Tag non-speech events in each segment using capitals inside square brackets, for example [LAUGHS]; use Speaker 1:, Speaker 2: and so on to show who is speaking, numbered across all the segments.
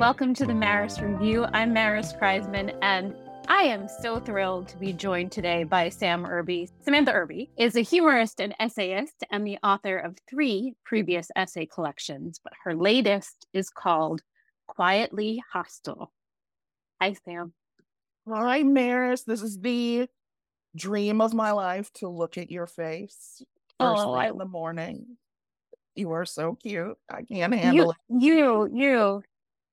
Speaker 1: Welcome to the Maris Review. I'm Maris Kreizman, and I am so thrilled to be joined today by Sam Irby. Samantha Irby is a humorist and essayist and the author of three previous essay collections, but her latest is called Quietly Hostile. Hi, Sam.
Speaker 2: Hi, Maris. This is the dream of my life to look at your face first oh, thing in the morning. You are so cute. I can't handle
Speaker 1: you,
Speaker 2: it.
Speaker 1: You, you,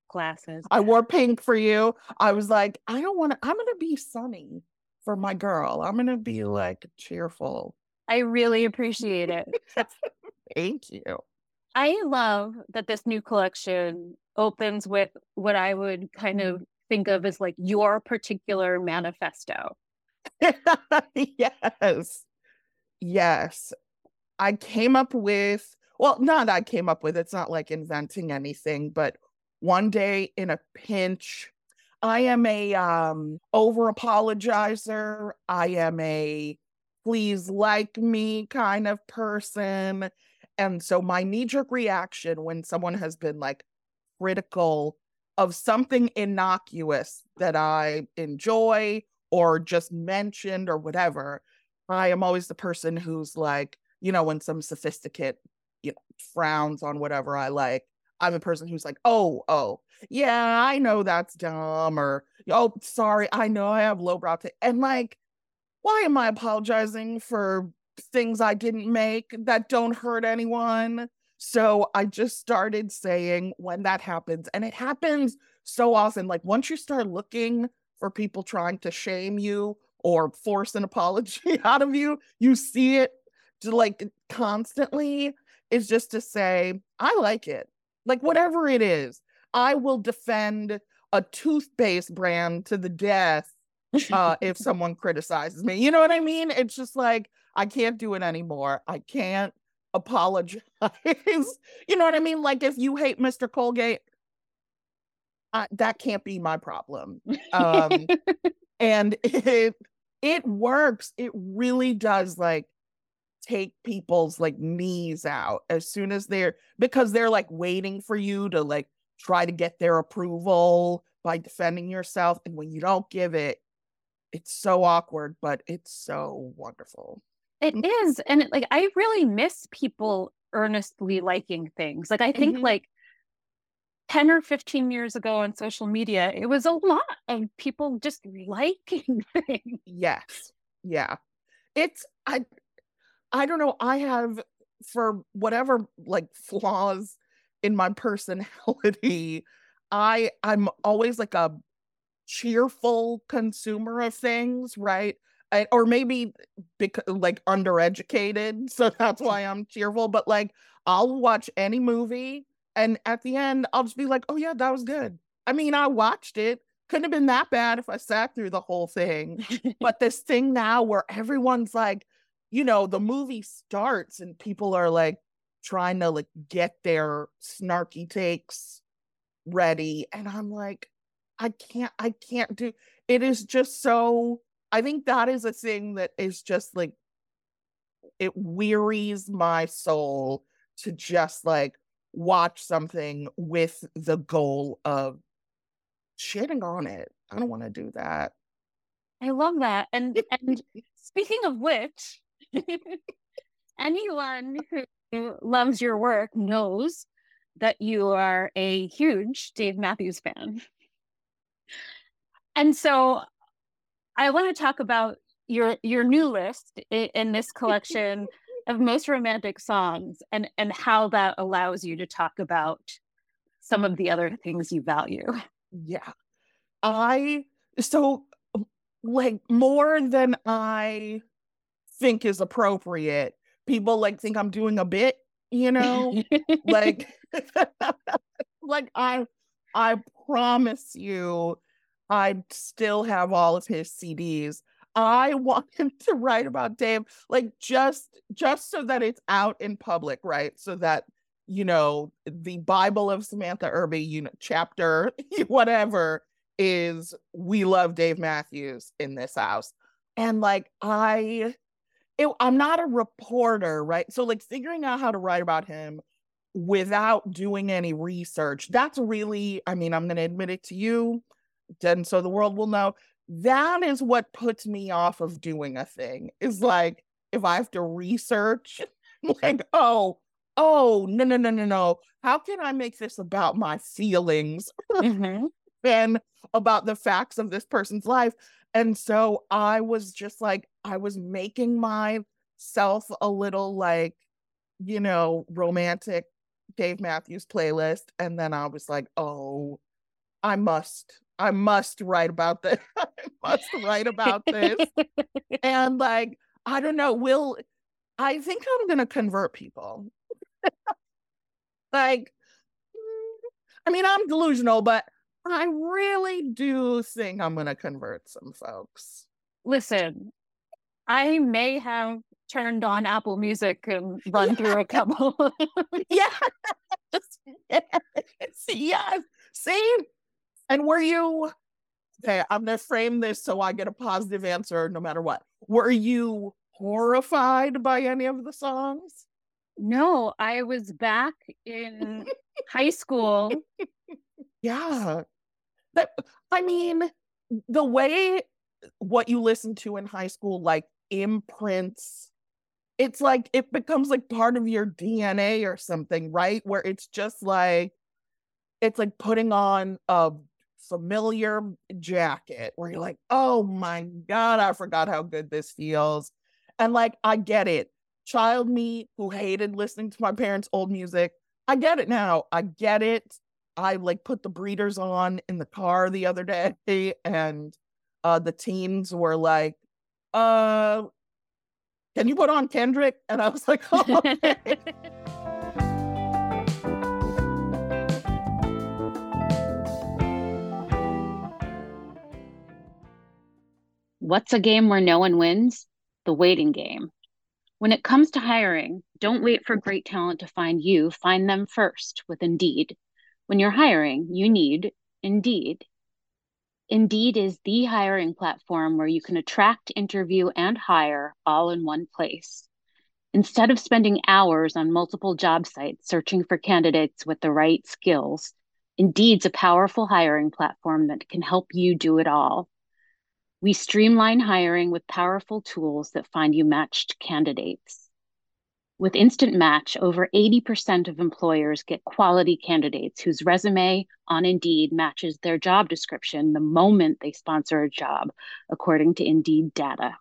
Speaker 1: glasses.
Speaker 2: I wore pink for you. I was like, I don't want to, I'm going to be sunny for my girl. I'm going to be like cheerful.
Speaker 1: I really appreciate it. [LAUGHS]
Speaker 2: Thank you.
Speaker 1: I love that this new collection opens with what I would kind of mm-hmm. think of as like your particular manifesto. [LAUGHS]
Speaker 2: yes. Yes. I came up with, well, not I came up with, it's not like inventing anything, but one day in a pinch. I am a um over apologizer. I am a please like me kind of person. And so my knee jerk reaction when someone has been like critical of something innocuous that I enjoy or just mentioned or whatever, I am always the person who's like, you know, when some sophisticate, you know, frowns on whatever I like, I'm a person who's like, oh, oh, yeah, I know that's dumb, or oh, sorry, I know I have lowbrow taste. And like, why am I apologizing for things I didn't make that don't hurt anyone? So I just started saying when that happens, and it happens so often. Like, once you start looking for people trying to shame you or force an [LAUGHS] apology out of you, you see it like constantly is just to say, I like it like whatever it is, I will defend a toothpaste brand to the death uh, if [LAUGHS] someone criticizes me. You know what I mean? It's just like I can't do it anymore. I can't apologize. [LAUGHS] you know what I mean? Like if you hate Mr. Colgate, I, that can't be my problem. Um, [LAUGHS] and it it works. It really does. Like take people's like knees out as soon as they're because they're like waiting for you to like try to get their approval by defending yourself and when you don't give it it's so awkward but it's so wonderful.
Speaker 1: It is and it, like i really miss people earnestly liking things like i think mm-hmm. like 10 or 15 years ago on social media it was a lot of people just [LAUGHS] liking things.
Speaker 2: Yes yeah. It's i I don't know. I have, for whatever like flaws in my personality, [LAUGHS] I I'm always like a cheerful consumer of things, right? I, or maybe because like undereducated, [LAUGHS] so that's why I'm cheerful. But like, I'll watch any movie, and at the end, I'll just be like, "Oh yeah, that was good." I mean, I watched it. Couldn't have been that bad if I sat through the whole thing. [LAUGHS] but this thing now where everyone's like, you know, the movie starts and people are like trying to like get their snarky takes ready, and I'm like, I can't, I can't do. It is just so I think that is a thing that is just like it wearies my soul to just like watch something with the goal of shitting on it. I don't want to do that.
Speaker 1: I love that. And [LAUGHS] and speaking of which, [LAUGHS] anyone who loves your work knows that you are a huge Dave Matthews fan. And so I want to talk about your your new list in this collection [LAUGHS] of most romantic songs and and how that allows you to talk about some of the other things you value.
Speaker 2: Yeah. I so like more than I think is appropriate. People like think I'm doing a bit, you know? [LAUGHS] like [LAUGHS] like I I promise you I still have all of his CDs. I [LAUGHS] want him to write about Dave, like just just so that it's out in public, right? So that you know the Bible of Samantha Irby, you know, chapter whatever is we love Dave Matthews in this house, and like I, it, I'm not a reporter, right? So like figuring out how to write about him without doing any research, that's really, I mean, I'm going to admit it to you and so the world will know that is what puts me off of doing a thing is like if i have to research [LAUGHS] like oh oh no no no no no how can i make this about my feelings mm-hmm. [LAUGHS] and about the facts of this person's life and so i was just like i was making myself a little like you know romantic dave matthews playlist and then i was like oh i must I must write about this. [LAUGHS] I must write about this. [LAUGHS] and like, I don't know, will I think I'm gonna convert people. [LAUGHS] like, I mean, I'm delusional, but I really do think I'm gonna convert some folks.
Speaker 1: Listen, I may have turned on Apple Music and run through a couple. [LAUGHS] [LAUGHS]
Speaker 2: yes. yes. Yes. See, and were you okay? I'm gonna frame this so I get a positive answer no matter what. Were you horrified by any of the songs?
Speaker 1: No, I was back in high school. [LAUGHS]
Speaker 2: Yeah. That I mean, the way what you listen to in high school like imprints it's like it becomes like part of your DNA or something, right? Where it's just like it's like putting on a familiar jacket where you're like, oh my God, I forgot how good this feels. And like, I get it. Child me who hated listening to my parents' old music, I get it now. I get it. I like put the breeders on in the car the other day [LAUGHS] and uh the teens were like, uh, can you put on Kendrick? And I was like, [LAUGHS] oh, okay.
Speaker 3: What's a game where no one wins? The waiting game. When it comes to hiring, don't wait for great talent to find you. Find them first with Indeed. When you're hiring, you need Indeed. Indeed is the hiring platform where you can attract, interview, and hire all in one place. Instead of spending hours on multiple job sites searching for candidates with the right skills, Indeed's a powerful hiring platform that can help you do it all. We streamline hiring with powerful tools that find you matched candidates. With Instant Match, over 80% of employers get quality candidates whose resume on Indeed matches their job description the moment they sponsor a job, according to Indeed data.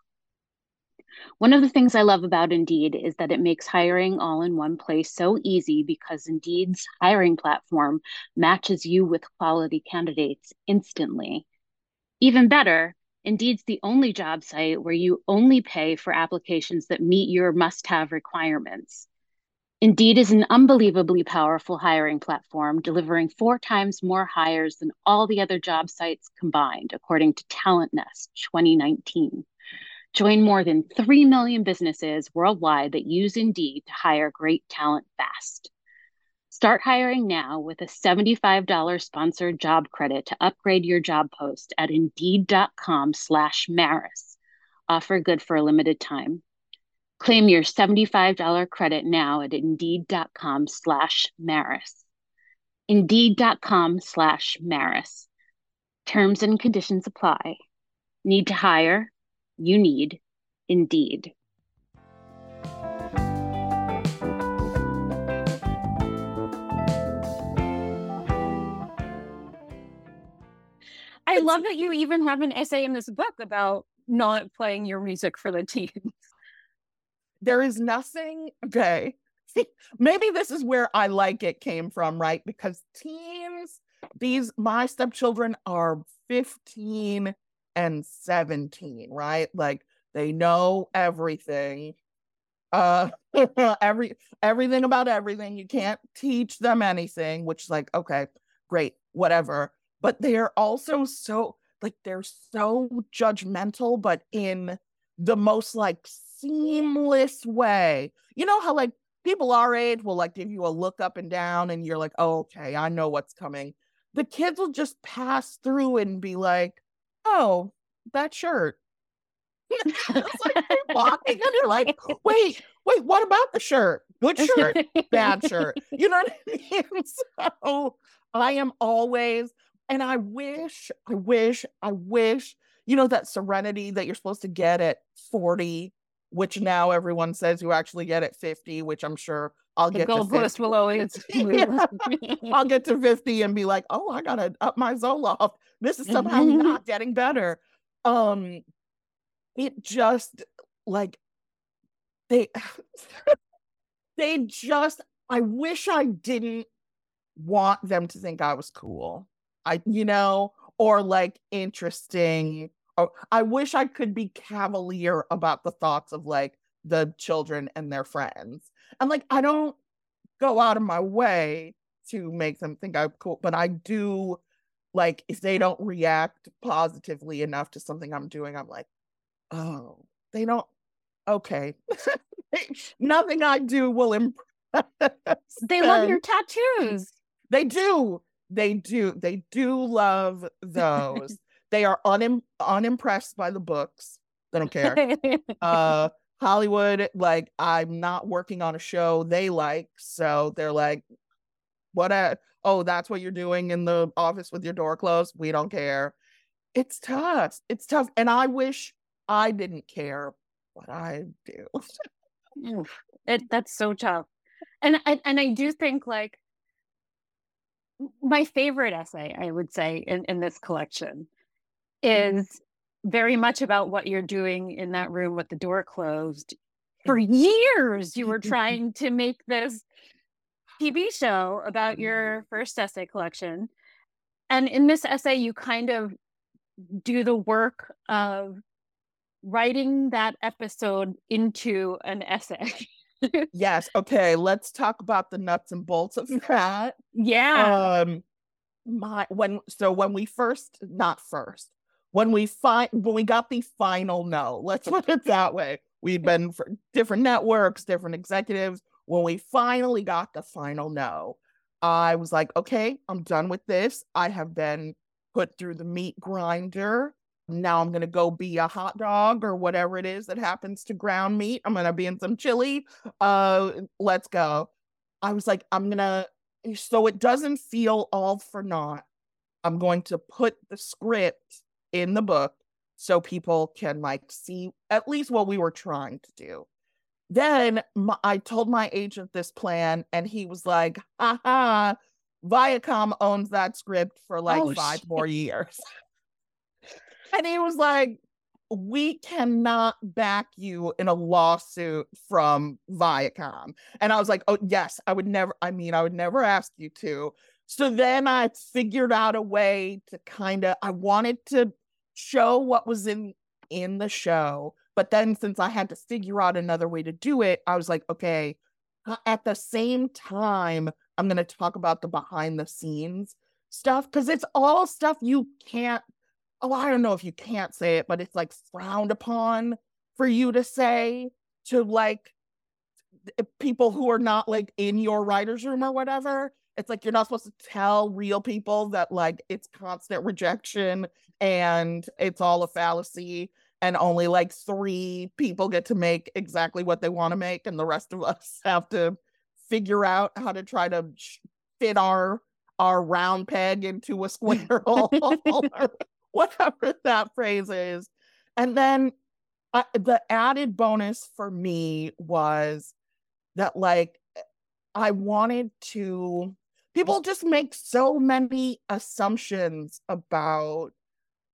Speaker 3: One of the things I love about Indeed is that it makes hiring all in one place so easy because Indeed's hiring platform matches you with quality candidates instantly. Even better, Indeed's the only job site where you only pay for applications that meet your must have requirements. Indeed is an unbelievably powerful hiring platform, delivering four times more hires than all the other job sites combined, according to Talent Nest 2019. Join more than 3 million businesses worldwide that use Indeed to hire great talent fast. Start hiring now with a $75 sponsored job credit to upgrade your job post at indeed.com slash Maris. Offer good for a limited time. Claim your $75 credit now at indeed.com slash Maris. Indeed.com slash Maris. Terms and conditions apply. Need to hire? You need Indeed.
Speaker 1: I love that you even have an essay in this book about not playing your music for the teens.
Speaker 2: There is nothing, okay. Maybe this is where I like it came from, right? Because teens, these, my stepchildren are 15 and 17, right? Like they know everything. Uh [LAUGHS] every everything about everything. You can't teach them anything, which is like, okay, great, whatever but they are also so like they're so judgmental, but in the most like seamless way. You know how like people our age will like give you a look up and down and you're like, oh, okay, I know what's coming. The kids will just pass through and be like, oh, that shirt. [LAUGHS] it's like they're [LAUGHS] walking and you're like, wait, wait, what about the shirt? Good shirt, bad shirt. [LAUGHS] You know what I mean? So I am always and I wish, I wish, I wish, you know, that serenity that you're supposed to get at 40, which now everyone says you actually get at 50, which I'm sure I'll
Speaker 1: the
Speaker 2: get
Speaker 1: goalpost will always [LAUGHS]
Speaker 2: yeah. I'll get to 50 and be like, oh, I gotta up my Zoloft. This is somehow not getting better. Um, it just like they [SIGHS] they just I wish I didn't want them to think I was cool. I, you know, or like interesting. Or I wish I could be cavalier about the thoughts of like the children and their friends. And like, I don't go out of my way to make them think I'm cool, but I do like if they don't react positively enough to something I'm doing, I'm like, oh, they don't. Okay, [LAUGHS] nothing I do will impress.
Speaker 1: They love your tattoos.
Speaker 2: They do. They do. They do love those. [LAUGHS] they are unim- unimpressed by the books. They don't care. [LAUGHS] uh, Hollywood, like I'm not working on a show they like, so they're like, "What? A- oh, that's what you're doing in the office with your door closed. We don't care." It's tough. It's tough, and I wish I didn't care, but I do.
Speaker 1: it that's so tough, and I, and I do think like my favorite essay, I would say, in, in this collection mm-hmm. is very much about what you're doing in that room with the door closed. For years, you were [LAUGHS] trying to make this TV show about your first essay collection. And in this essay, you kind of do the work of writing that episode into an essay. [LAUGHS] [LAUGHS]
Speaker 2: yes. Okay. Let's talk about the nuts and bolts of that.
Speaker 1: Yeah.
Speaker 2: Um, my when so when we first not first when we find when we got the final no let's put it that way we'd [LAUGHS] been for different networks different executives when we finally got the final no i was like okay i'm done with this i have been put through the meat grinder now I'm gonna go be a hot dog or whatever it is that happens to ground meat. I'm gonna be in some chili. Uh, let's go. I was like, I'm gonna so it doesn't feel all for naught. I'm going to put the script in the book so people can like see at least what we were trying to do. Then my, I told my agent this plan, and he was like, "Haha, Viacom owns that script for like oh, five shit. more years." And he was like, we cannot back you in a lawsuit from Viacom. And I was like, oh, yes, I would never, I mean, I would never ask you to. So then I figured out a way to kind of, I wanted to show what was in in the show. But then since I had to figure out another way to do it, I was like, okay, uh, at the same time, I'm going to talk about the behind the scenes stuff because it's all stuff you can't. Oh, I don't know if you can't say it, but it's like frowned upon for you to say to like eh, people who are not like in your writer's room or whatever. It's like you're not supposed to tell real people that like it's constant rejection and it's all a fallacy and only like three people get to make exactly what they want to make and the rest of us [LAUGHS] have to figure out how to try to fit our our round peg into a [LAUGHS] square [LAUGHS] hole or whatever [LAUGHS] that phrase is and then uh, the added bonus for me was that like i wanted to people just make so many assumptions about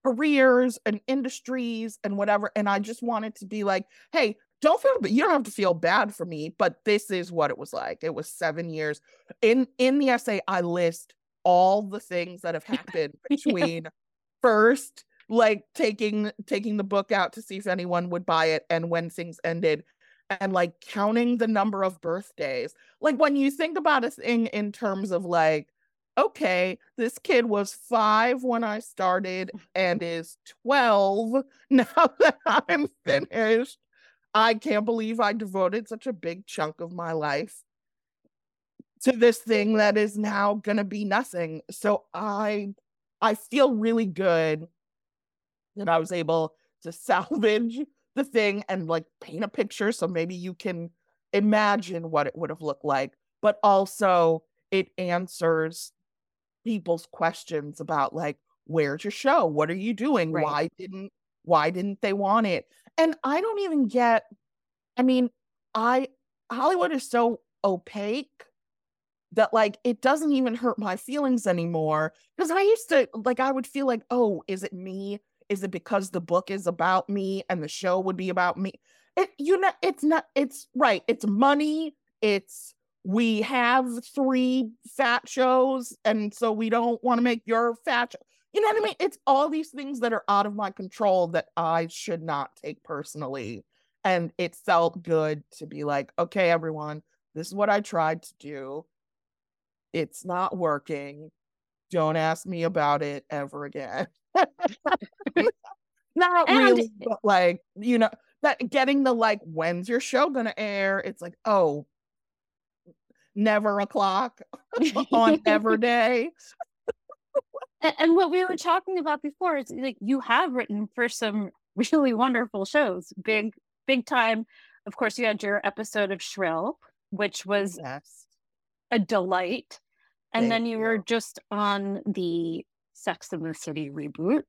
Speaker 2: careers and industries and whatever. And I just wanted to be like, hey, don't feel you don't have to feel bad for me, but this is what it was like. It was seven years. In in the essay, I list all the things that have [LAUGHS] happened between yeah. First like taking taking the book out to see if anyone would buy it and when things ended and like counting the number of birthdays like when you think about a thing in terms of like okay, this kid was five when I started and is 12 [LAUGHS] now that I'm finished. I can't believe I devoted such a big chunk of my life to this thing that is now to be nothing. So I I feel really good that I was able to [LAUGHS] salvage the thing and like paint a picture so maybe you can imagine what it would have looked like, but also it answers people's questions about like where's your show what are you doing? Right. why didn't why didn't they want it? And i don't even get i mean i hollywood is so opaque that like it doesn't even hurt my feelings anymore because i used to like i would feel like oh is it me is it because the book is about me and the show would be about me it you know it's not it's right it's money it's we have three fat shows and so we don't want to make your fat show. you know what i mean it's all these things that are out of my control that i should not take personally and it felt good to be like okay everyone this is what i tried to do it's not working don't ask me about it ever again [LAUGHS] not and really but like you know that getting the like when's your show gonna air it's like oh never o'clock [LAUGHS] on ever day.
Speaker 1: and what we were talking about before is like you have written for some [LAUGHS] really wonderful shows, big, big time. Of course, you had your episode of Shrill, which was yes. a delight. And Thank then you, you were just on the Sex and the City reboot.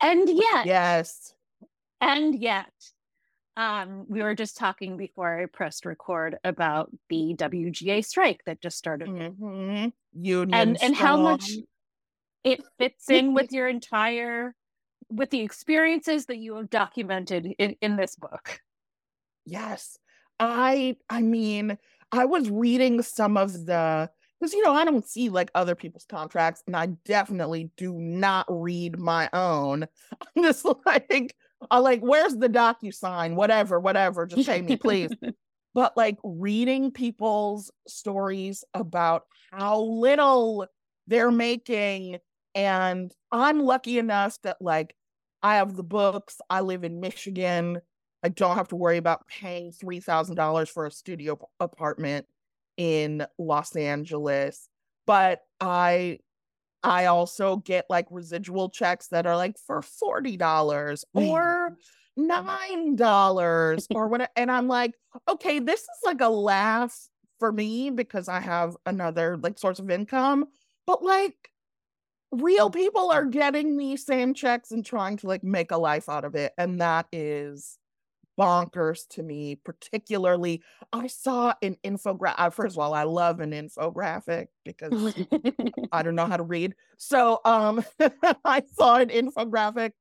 Speaker 1: And yet,
Speaker 2: yes.
Speaker 1: And yet, um, we were just talking before I pressed record about the WGA strike that just started.
Speaker 2: Mm-hmm. Union
Speaker 1: and and how much it fits in with your entire with the experiences that you have documented in, in this book.
Speaker 2: Yes. I I mean, I was reading some of the because you know I don't see like other people's contracts, and I definitely do not read my own. [LAUGHS] I'm just like I like, where's the DocuSign? Whatever, whatever. Just pay me, please. [LAUGHS] but like reading people's stories about how little they're making. And I'm lucky enough that like I have the books. I live in Michigan. I don't have to worry about paying $3,000 for a studio apartment in Los Angeles. But I I also get like residual checks that are like for $40 or $9 or what and I'm like, okay, this is like a laugh for me because I have another like source of income, but like real people are getting these same checks and trying to like make a life out of it and that is bonkers to me, particularly. I saw an infographic. First of all, I love an infographic because I don't know how to read. So um [LAUGHS] I saw an infographic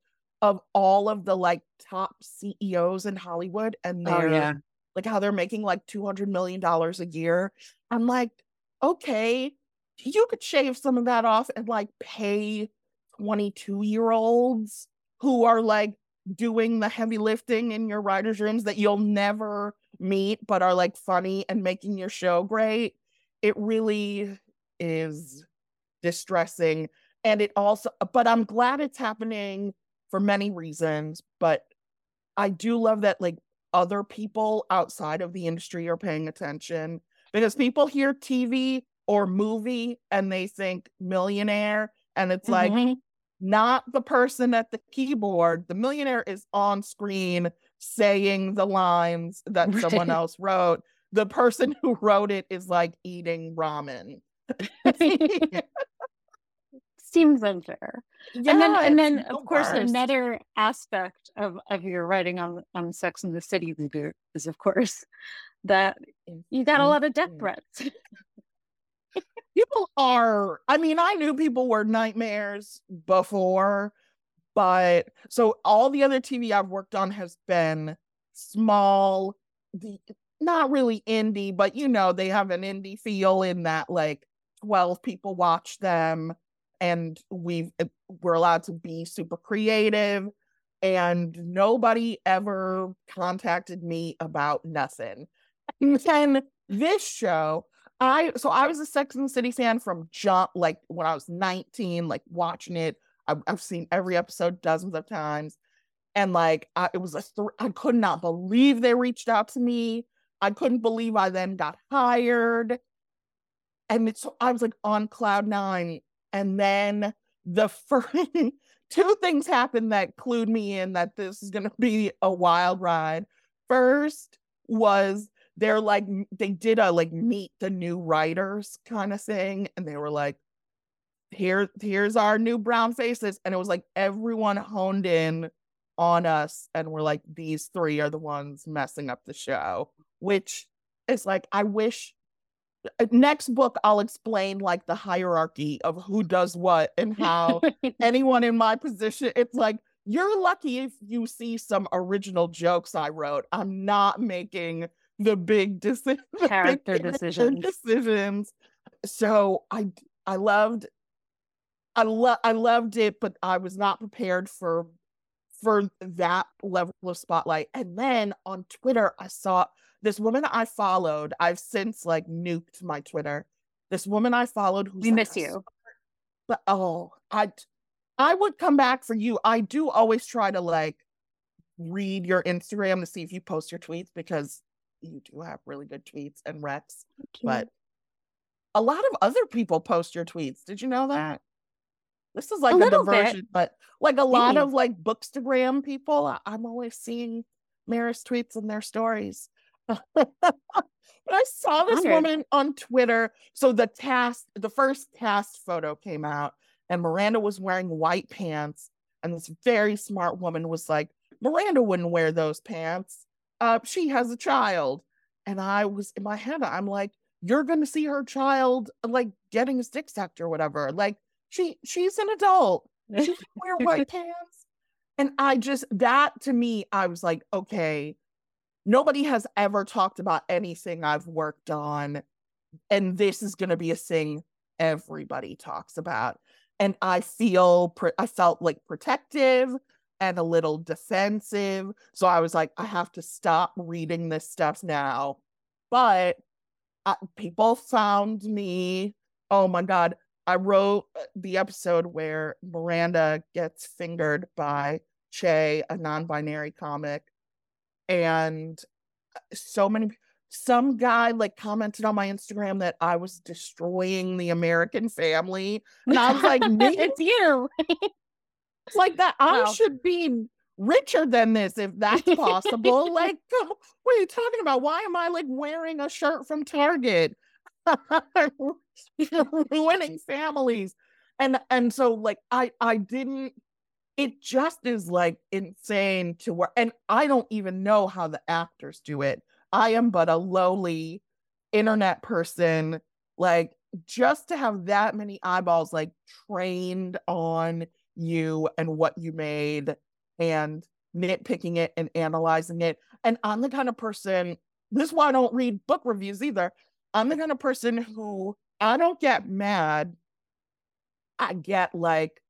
Speaker 2: of all of the like top CEOs in Hollywood and they're oh, yeah. like how they're making like 200 million dollars a year. I'm like, okay, you could shave some of that off and like pay 22 year olds who are like doing the heavy lifting in your writers' rooms that you'll never meet, but are like funny and making your show great. It really is distressing. And it also, but I'm glad it's happening for many reasons. But I do love that like other people outside of the industry are paying attention because people hear TV or movie and they think millionaire. And it's mm-hmm. like, not the person at the keyboard. The millionaire is on screen saying the lines that right. someone else wrote. The person who wrote it is like eating ramen. [LAUGHS]
Speaker 1: Seems unfair. Yeah, and then and then of course another aspect of, of your writing on on Sex and the City reboot is of course that you got a lot of death threats. [LAUGHS]
Speaker 2: people are i mean i knew people were nightmares before but so all the other tv i've worked on has been small the not really indie but you know they have an indie feel in that like 12 people watch them and we've uh, we're allowed to be super creative and nobody ever contacted me about nothing. And then this show I so I was a Sex and the City fan from jump, like when I was 19, like watching it. I've, I've seen every episode dozens of times, and like I, it was a th- I could not believe they reached out to me. I couldn't believe I then got hired, and it's I was like on cloud nine, and then the first [LAUGHS] two things happened that clued me in that this is going to be a wild ride. First was they're like they did a like meet the new writers kind of thing and they were like here here's our new brown faces and it was like everyone honed in on us and we're like these three are the ones messing up the show which is like i wish uh, next book i'll explain like the hierarchy of who does what and [LAUGHS] how anyone in my position it's like you're lucky if you see some original jokes i wrote. I'm not making the big deci- [LAUGHS]
Speaker 1: character big decisions.
Speaker 2: decisions. So I I loved I love I loved it, but I was not prepared for for that level of spotlight. And then on Twitter, I saw this woman I followed. I've since like nuked my Twitter. This woman I followed who
Speaker 1: we miss you.
Speaker 2: But oh, I I would come back for you. I do always try to like read your Instagram to see if you post your tweets because you do have really good tweets and recs, but a lot of other people post your tweets. Did you know that? This is like a, a diversion, bit. but like a lot of like bookstagram people, I'm always seeing Maris tweets and their stories. [LAUGHS] but I saw this woman on Twitter. So the cast, the first cast photo came out, and Miranda was wearing white pants. And this very smart woman was like, Miranda wouldn't wear those pants uh, she has a child. And I was in my head, I'm like, you're gonna see her child like getting a stick sucked or whatever. Like she she's an adult. She can wear white [LAUGHS] pants. And I just that to me, I was like, okay, nobody has ever talked about anything I've worked on. And this is gonna be a thing everybody talks about. And I feel I felt like protective and a little defensive. So I was like, I have to stop reading this stuff now. But uh, people found me. Oh my God. I wrote uh, the episode where Miranda gets fingered by Che, a non binary comic. And uh, so many, some guy like commented on my Instagram that I was destroying the American family. And I was like, [LAUGHS]
Speaker 1: it's you. [LAUGHS]
Speaker 2: like that. I should be richer than this if that's [LAUGHS] possible. like, [LAUGHS] what are you talking about? Why am I like wearing a shirt from Target? [LAUGHS] Ruining families. And and so like I I didn't it just is like insane to work and I don't even know how the actors do it. I am but a lowly internet person like just to have that many eyeballs like trained on you and what you made and nitpicking it and analyzing it. And I'm the kind of person, this is why I don't read book reviews either. I'm the kind of person who I don't get mad. I get like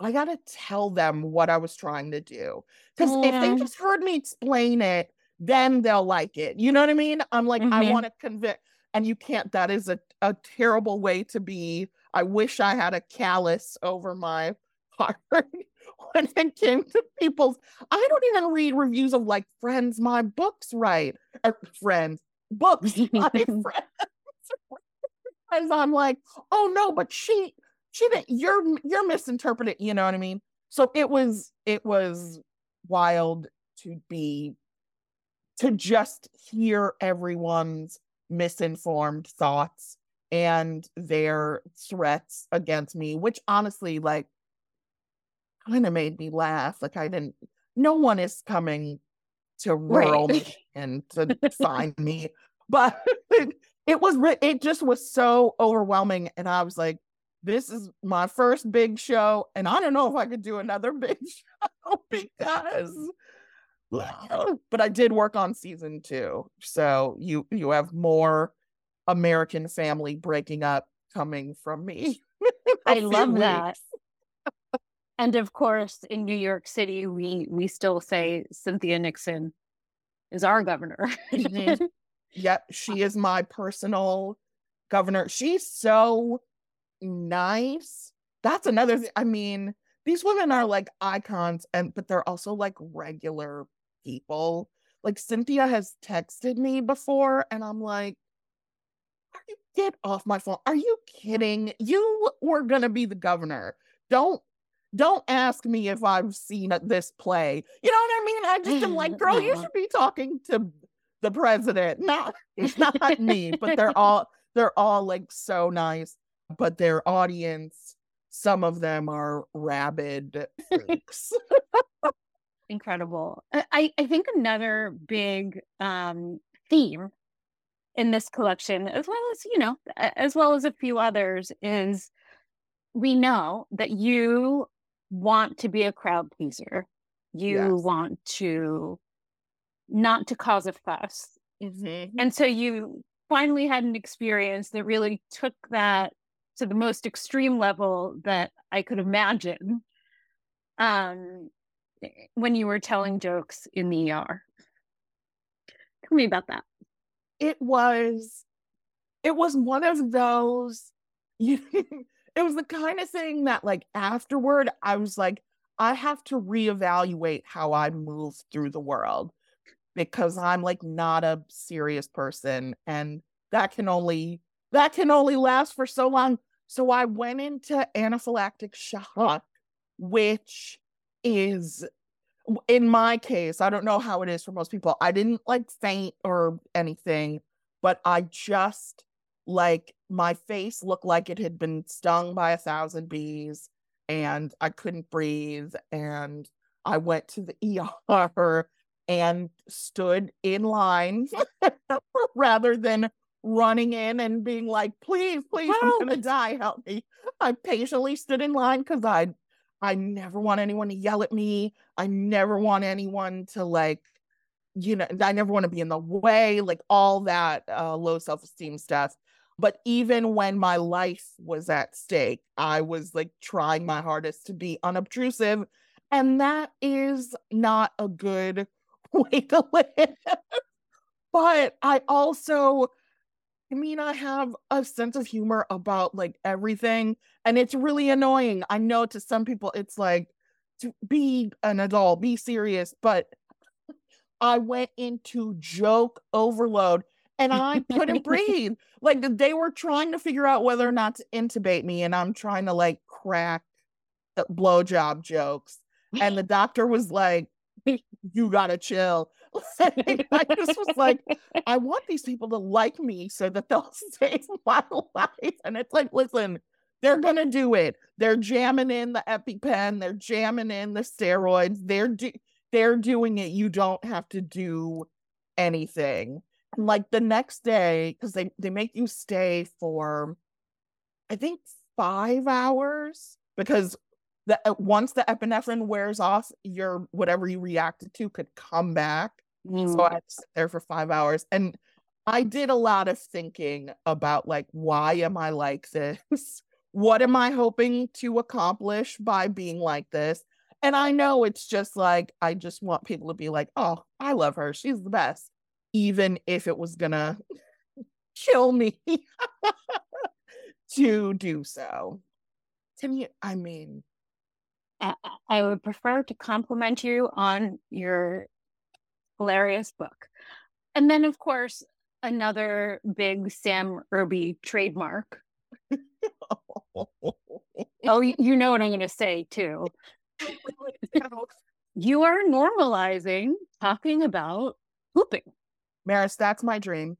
Speaker 2: I got to tell them what I was trying to do. Because if they just heard me explain it, then they'll like it. You know what I mean? I'm like, I
Speaker 3: Mhm.
Speaker 2: want to convince, and you can't. That is a, a terrible way to be. I wish I had a callus over my heart [LAUGHS] when it came to people's. I don't even read reviews of like friends my books right. Or friends, books [LAUGHS] my friends. [LAUGHS] As I'm like, oh no, but she she didn't you're you're misinterpreting, you know what I mean? So it was it was wild to be to just hear everyone's misinformed thoughts and their threats against me, which honestly, like, kind of made me laugh. Like, I didn't, no one is coming to rural
Speaker 3: Right.
Speaker 2: and [LAUGHS] to find me, but it, [LAUGHS] it was, it just was so overwhelming. And I was like, this is my first big show, and I don't know if I could do another [LAUGHS] big show because but I did work on season two. So you you have more American family breaking up coming from me. I a
Speaker 1: I
Speaker 2: few
Speaker 1: love that. And of course, in New York City, we we still say Cynthia Nixon is our governor.
Speaker 2: Mhm. [LAUGHS] Yep, she is my personal governor. She's so nice. That's another thing. I mean, these women are like icons, and but they're also like regular people. Like Cynthia has texted me before, and I'm like, "Are you get off my phone? Are you kidding? You were gonna be the governor. Don't don't ask me if I've seen this play. You know what I mean? I just am like, [LAUGHS] girl, you should be talking to the president, not not [LAUGHS] me. But they're all they're all like so nice. But their audience, some of them are rabid [LAUGHS] freaks.
Speaker 1: Incredible. I- I, I think another big um, theme in this collection, as well as, you know, as well as a few others, is we know that you want to be a crowd pleaser. You
Speaker 2: Yes.
Speaker 1: want to not to cause a fuss. And so you finally had an experience that really took that to the most extreme level that I could imagine. Um, eh, when you were telling jokes in the ER. Tell me about that.
Speaker 2: it was it was one of those [LAUGHS] you it was the kind of thing that like afterward i was like i have to reevaluate how i move through the world because i'm like not a serious person and that can only that can only last for so long so i went into anaphylactic shock which is in my case, I don't know how it is for most people. I didn't like faint or anything, but I just like my face looked like it had been stung by a thousand bees and I couldn't breathe. And I went to the ER and stood in line [LAUGHS] rather than running in and being like, please, please, I'm gonna die. Help me. I patiently stood in line because I I never want anyone to yell at me. I never want anyone to like, you know, I never want to be in the way, like all that uh, low self esteem stuff. But even when my life was at stake, I was like trying my hardest to be unobtrusive. And that is not a good [LAUGHS] way to live. but I also, I mean, I have a sense of humor about like everything, and it's really annoying. I know to some people it's like to be an adult, be serious, but I went into joke overload and [LAUGHS] I couldn't breathe. Like they were trying to figure out whether or not to intubate me, and I'm trying to like crack the blowjob jokes. And the [LAUGHS] doctor was like, You gotta chill. [LAUGHS] I just was like, I want these people to like me so that they'll save my life. And it's like, listen, they're gonna do it. They're jamming in the EpiPen, they're jamming in the steroids, they're do- they're doing it. You don't have to do anything. And like the next day, because they, they make you stay for I think five hours because the uh, once the epinephrine wears off, your whatever you reacted to could come back. So I had to sit there for five hours. And I did a lot of thinking about like, why am I like this? [LAUGHS] what am I hoping to accomplish by being like this? And I know it's just like, I just want people to be like, oh, I love her. She's the best. Even if it was gonna [LAUGHS] kill me [LAUGHS] to do so. To me, I mean,
Speaker 1: I, I would prefer to compliment you on your hilarious book. And then, of course, another big Sam Irby trademark. [LAUGHS] oh, you know what I'm going to say too. you are normalizing talking about pooping.
Speaker 2: Maris, that's my dream.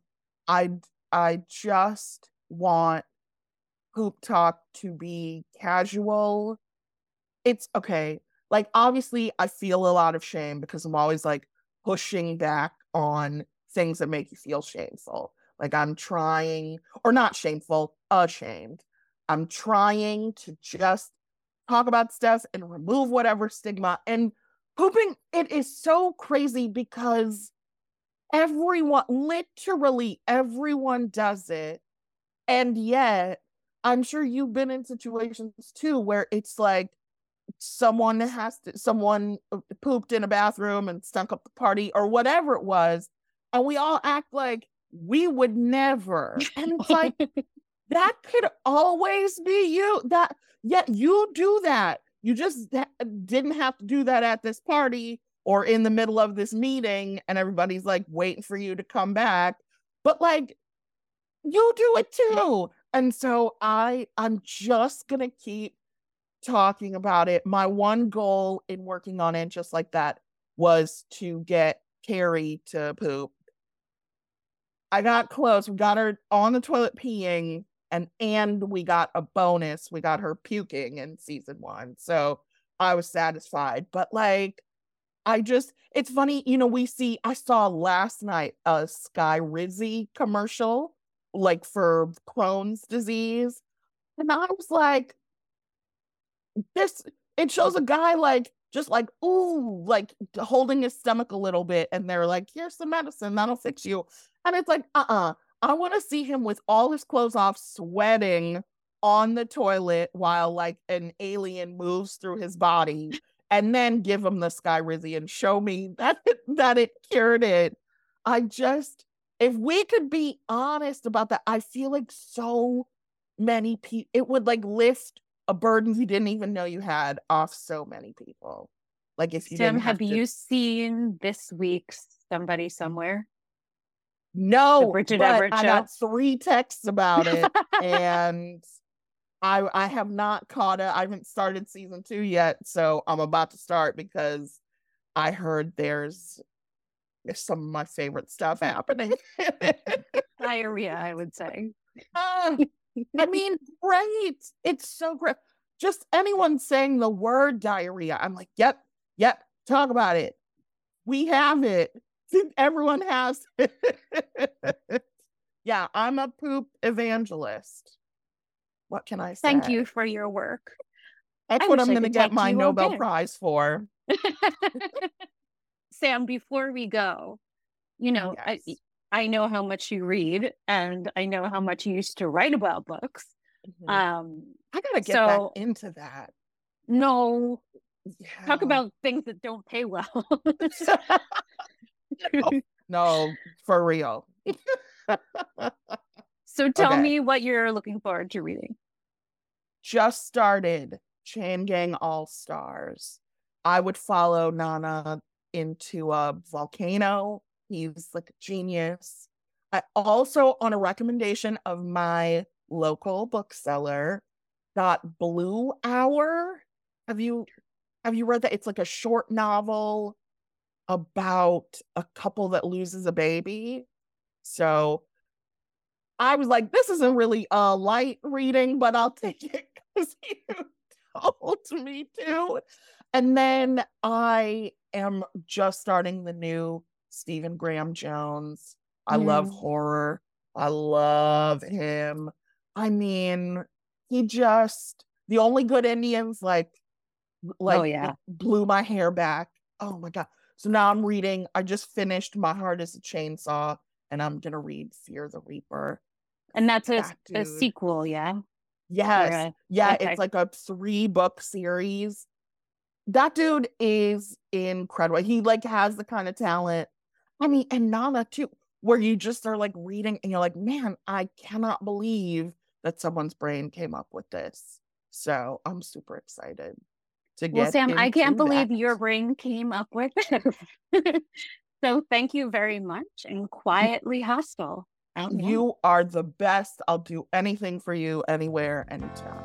Speaker 2: I I just want poop talk to be casual. It's okay. Like obviously I feel a lot of shame because I'm always like pushing back on things that make you feel shameful. Like I'm trying or not shameful, ashamed. I'm trying to just talk about stuff and remove whatever stigma and pooping it is so crazy because everyone literally everyone does it. And yet i'm sure you've been in situations too where it's like someone has to someone uh, pooped in a bathroom and stunk up the party or whatever it was and we all act like we would never. [LAUGHS] And it's like [LAUGHS] that could always be you that yet you do that. You just didn't have to do that at this party or in the middle of this meeting and everybody's like waiting for you to come back but like you do it too. And so i i'm just gonna keep talking about it. My one goal in working on it just like that was to get carrie to poop. I got close. We got her on the toilet peeing and and we got a bonus. We got her puking in season one. So i was satisfied. But like I just, it's funny, you know, we see, I saw last night a Skyrizi commercial, like for Crohn's disease. And I was like, this, it shows a guy like, just like, ooh, like holding his stomach a little bit. And they're like, here's some medicine that'll fix you. And it's like, uh uh-uh. uh I want to see him with all his clothes off, sweating on the toilet while like an alien moves through his body and then give him the Skyrizi and show me that [LAUGHS] that it cured it. I just if we could be honest about that, I feel like so many people it would like lift a burden you didn't even know you had off so many people. Like if you
Speaker 1: Tim,
Speaker 2: have,
Speaker 1: have to... you seen this week's Somebody mm. Somewhere?
Speaker 2: No, but I got three texts about it, [LAUGHS] and I I have not caught it. I haven't started season two yet, so I'm about to start because I heard there's some of my favorite stuff happening. [LAUGHS]
Speaker 1: Diarrhea, I would say.
Speaker 2: Uh, I mean, great. It's so great. Just anyone saying the word diarrhea, I'm like, yep, yep, talk about it. We have it. Everyone has it. [LAUGHS] yeah, I'm a poop evangelist. What can I say?
Speaker 1: Thank you for your work.
Speaker 2: That's I what I'm going to get my Nobel Prize for. [LAUGHS]
Speaker 1: Sam, before we go, you know, yes. I I know how much you read, and I know how much you used to write about books.
Speaker 2: Mm-hmm. Um, I gotta get so, back into that.
Speaker 1: No, yeah. talk about things that don't pay well.
Speaker 2: no, [LAUGHS] no, for real. [LAUGHS]
Speaker 1: so tell okay. me what you're looking forward to reading
Speaker 2: just started Chain Gang All Stars. I would follow Nana into a volcano. He's like a genius. I also, on a recommendation of my local bookseller, got Blue Hour. Have you have you read that? It's like a short novel about a couple that loses a baby. So I was like, this isn't really a light reading, but I'll take it because [LAUGHS] you told me to. And then I am just starting the new Stephen Graham Jones. I mm. love horror. I love him. I mean, he just the only good Indians like like oh, yeah. blew my hair back. Oh my god. So now I'm reading, I just finished My Heart is a Chainsaw, and I'm gonna read Fear the Reaper.
Speaker 1: And that's a, that a sequel, yeah.
Speaker 2: Yes.
Speaker 1: Right.
Speaker 2: Yeah,
Speaker 1: Okay.
Speaker 2: it's like a three book series. That dude is incredible. He like has the kind of talent. I mean, and Nana too, where you just are like reading and you're like, man, I cannot believe that someone's brain came up with this. So I'm super excited to get.
Speaker 1: Well, Sam, I can't
Speaker 2: into
Speaker 1: believe your brain came up with [LAUGHS] it. so thank you very much and quietly hostile.
Speaker 2: Oh,
Speaker 1: yeah.
Speaker 2: You are the best. I'll do anything for you, anywhere, anytime.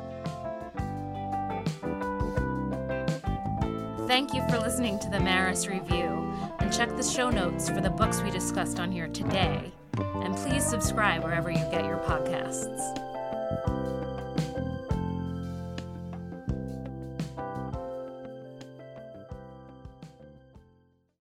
Speaker 4: Thank you for listening to the Maris Review, and check the show notes for the books we discussed on here today. And please subscribe wherever you get your podcasts.